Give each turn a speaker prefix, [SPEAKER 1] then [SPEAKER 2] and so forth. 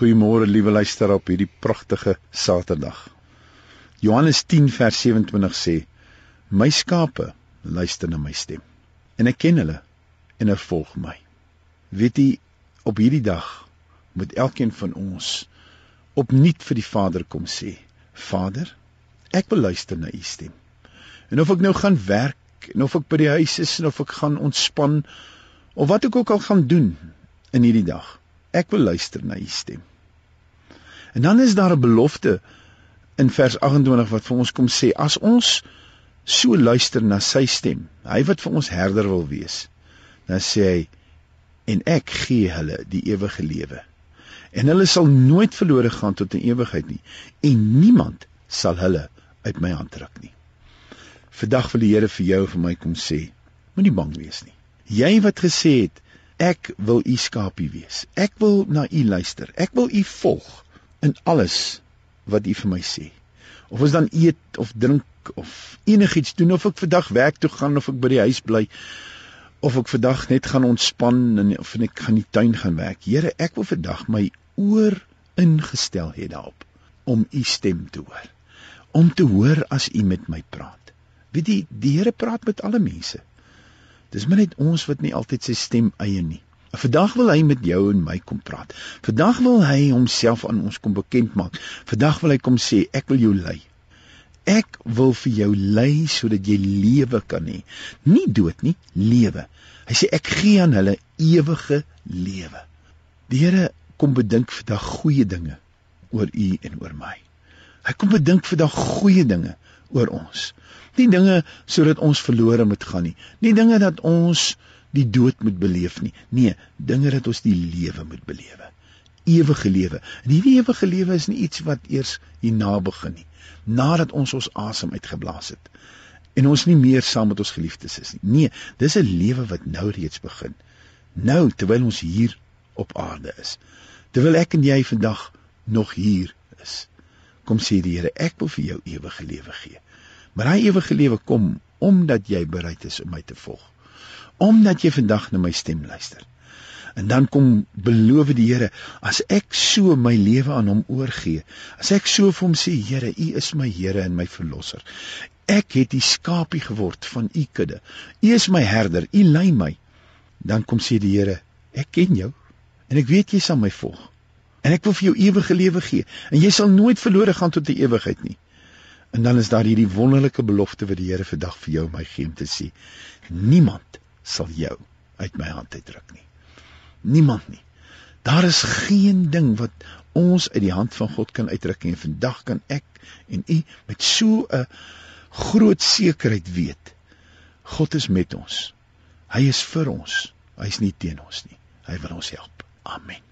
[SPEAKER 1] Goeiemôre liewe luisteraar op hierdie pragtige Saterdag. Johannes 10 vers 27 sê: My skape luister na my stem en ek ken hulle en hulle volg my. Weet jy op hierdie dag moet elkeen van ons opnuut vir die Vader kom sê: Vader, ek wil luister na u stem. En of ek nou gaan werk en of ek by die huis is en of ek gaan ontspan of wat ek ook al gaan doen in hierdie dag Ek wil luister na u stem. En dan is daar 'n belofte in vers 28 wat vir ons kom sê as ons so luister na sy stem, hy wat vir ons herder wil wees, dan sê hy en ek gee hulle die ewige lewe. En hulle sal nooit verlore gaan tot in ewigheid nie en niemand sal hulle uit my hand trek nie. Vandag wil die Here vir jou en vir my kom sê, moenie bang wees nie. Jy wat gesê het Ek wil u skapie wees. Ek wil na u luister. Ek wil u volg in alles wat u vir my sê. Of ons dan eet of drink of enigiets doen of ek vandag werk toe gaan of ek by die huis bly of ek vandag net gaan ontspan en of ek gaan die tuin gaan werk. Here, ek wil vandag my oor ingestel hê daarop om u stem te hoor. Om te hoor as u met my praat. Weet jy, die Here praat met alle mense. Dis maar net ons wat nie altyd sy stem eie nie. Vandag wil hy met jou en my kom praat. Vandag wil hy homself aan ons kom bekend maak. Vandag wil hy kom sê ek wil jou lei. Ek wil vir jou lei sodat jy lewe kan hê. Nie dood nie, lewe. Hy sê ek gee aan hulle ewige lewe. Die Here kom bedink vandag goeie dinge oor u en oor my. Hy kom bedink vandag goeie dinge oor ons. Nie dinge sodat ons verlore moet gaan nie. Nie dinge dat ons die dood moet beleef nie. Nee, dinge dat ons die lewe moet belewe. Ewige lewe. En hierdie ewige lewe is nie iets wat eers hierna begin nie. Nadat ons ons asem uitgeblaas het en ons nie meer saam met ons geliefdes is nie. Nee, dis 'n lewe wat nou reeds begin. Nou terwyl ons hier op aarde is. Terwyl ek en jy vandag nog hier is. Kom sê die Here, ek wil vir jou ewige lewe gee. Maar daai ewige lewe kom omdat jy bereid is om my te volg. Omdat jy vandag na my stem luister. En dan kom beloof die Here, as ek so my lewe aan hom oorgee, as ek so vir hom sê, Here, U is my Here en my verlosser. Ek het die skapie geword van U kudde. U is my herder, U lei my. Dan kom sê die Here, ek ken jou en ek weet jy sal my volg. En ek wil vir jou ewige lewe gee en jy sal nooit verlore gaan tot die ewigheid nie. En dan is daar hierdie wonderlike belofte wat die Here vandag vir jou en my gee om te sê: Niemand sal jou uit my hand uitruk nie. Niemand nie. Daar is geen ding wat ons uit die hand van God kan uitruk nie. Vandag kan ek en u met so 'n groot sekerheid weet: God is met ons. Hy is vir ons. Hy is nie teen ons nie. Hy wil ons help. Amen.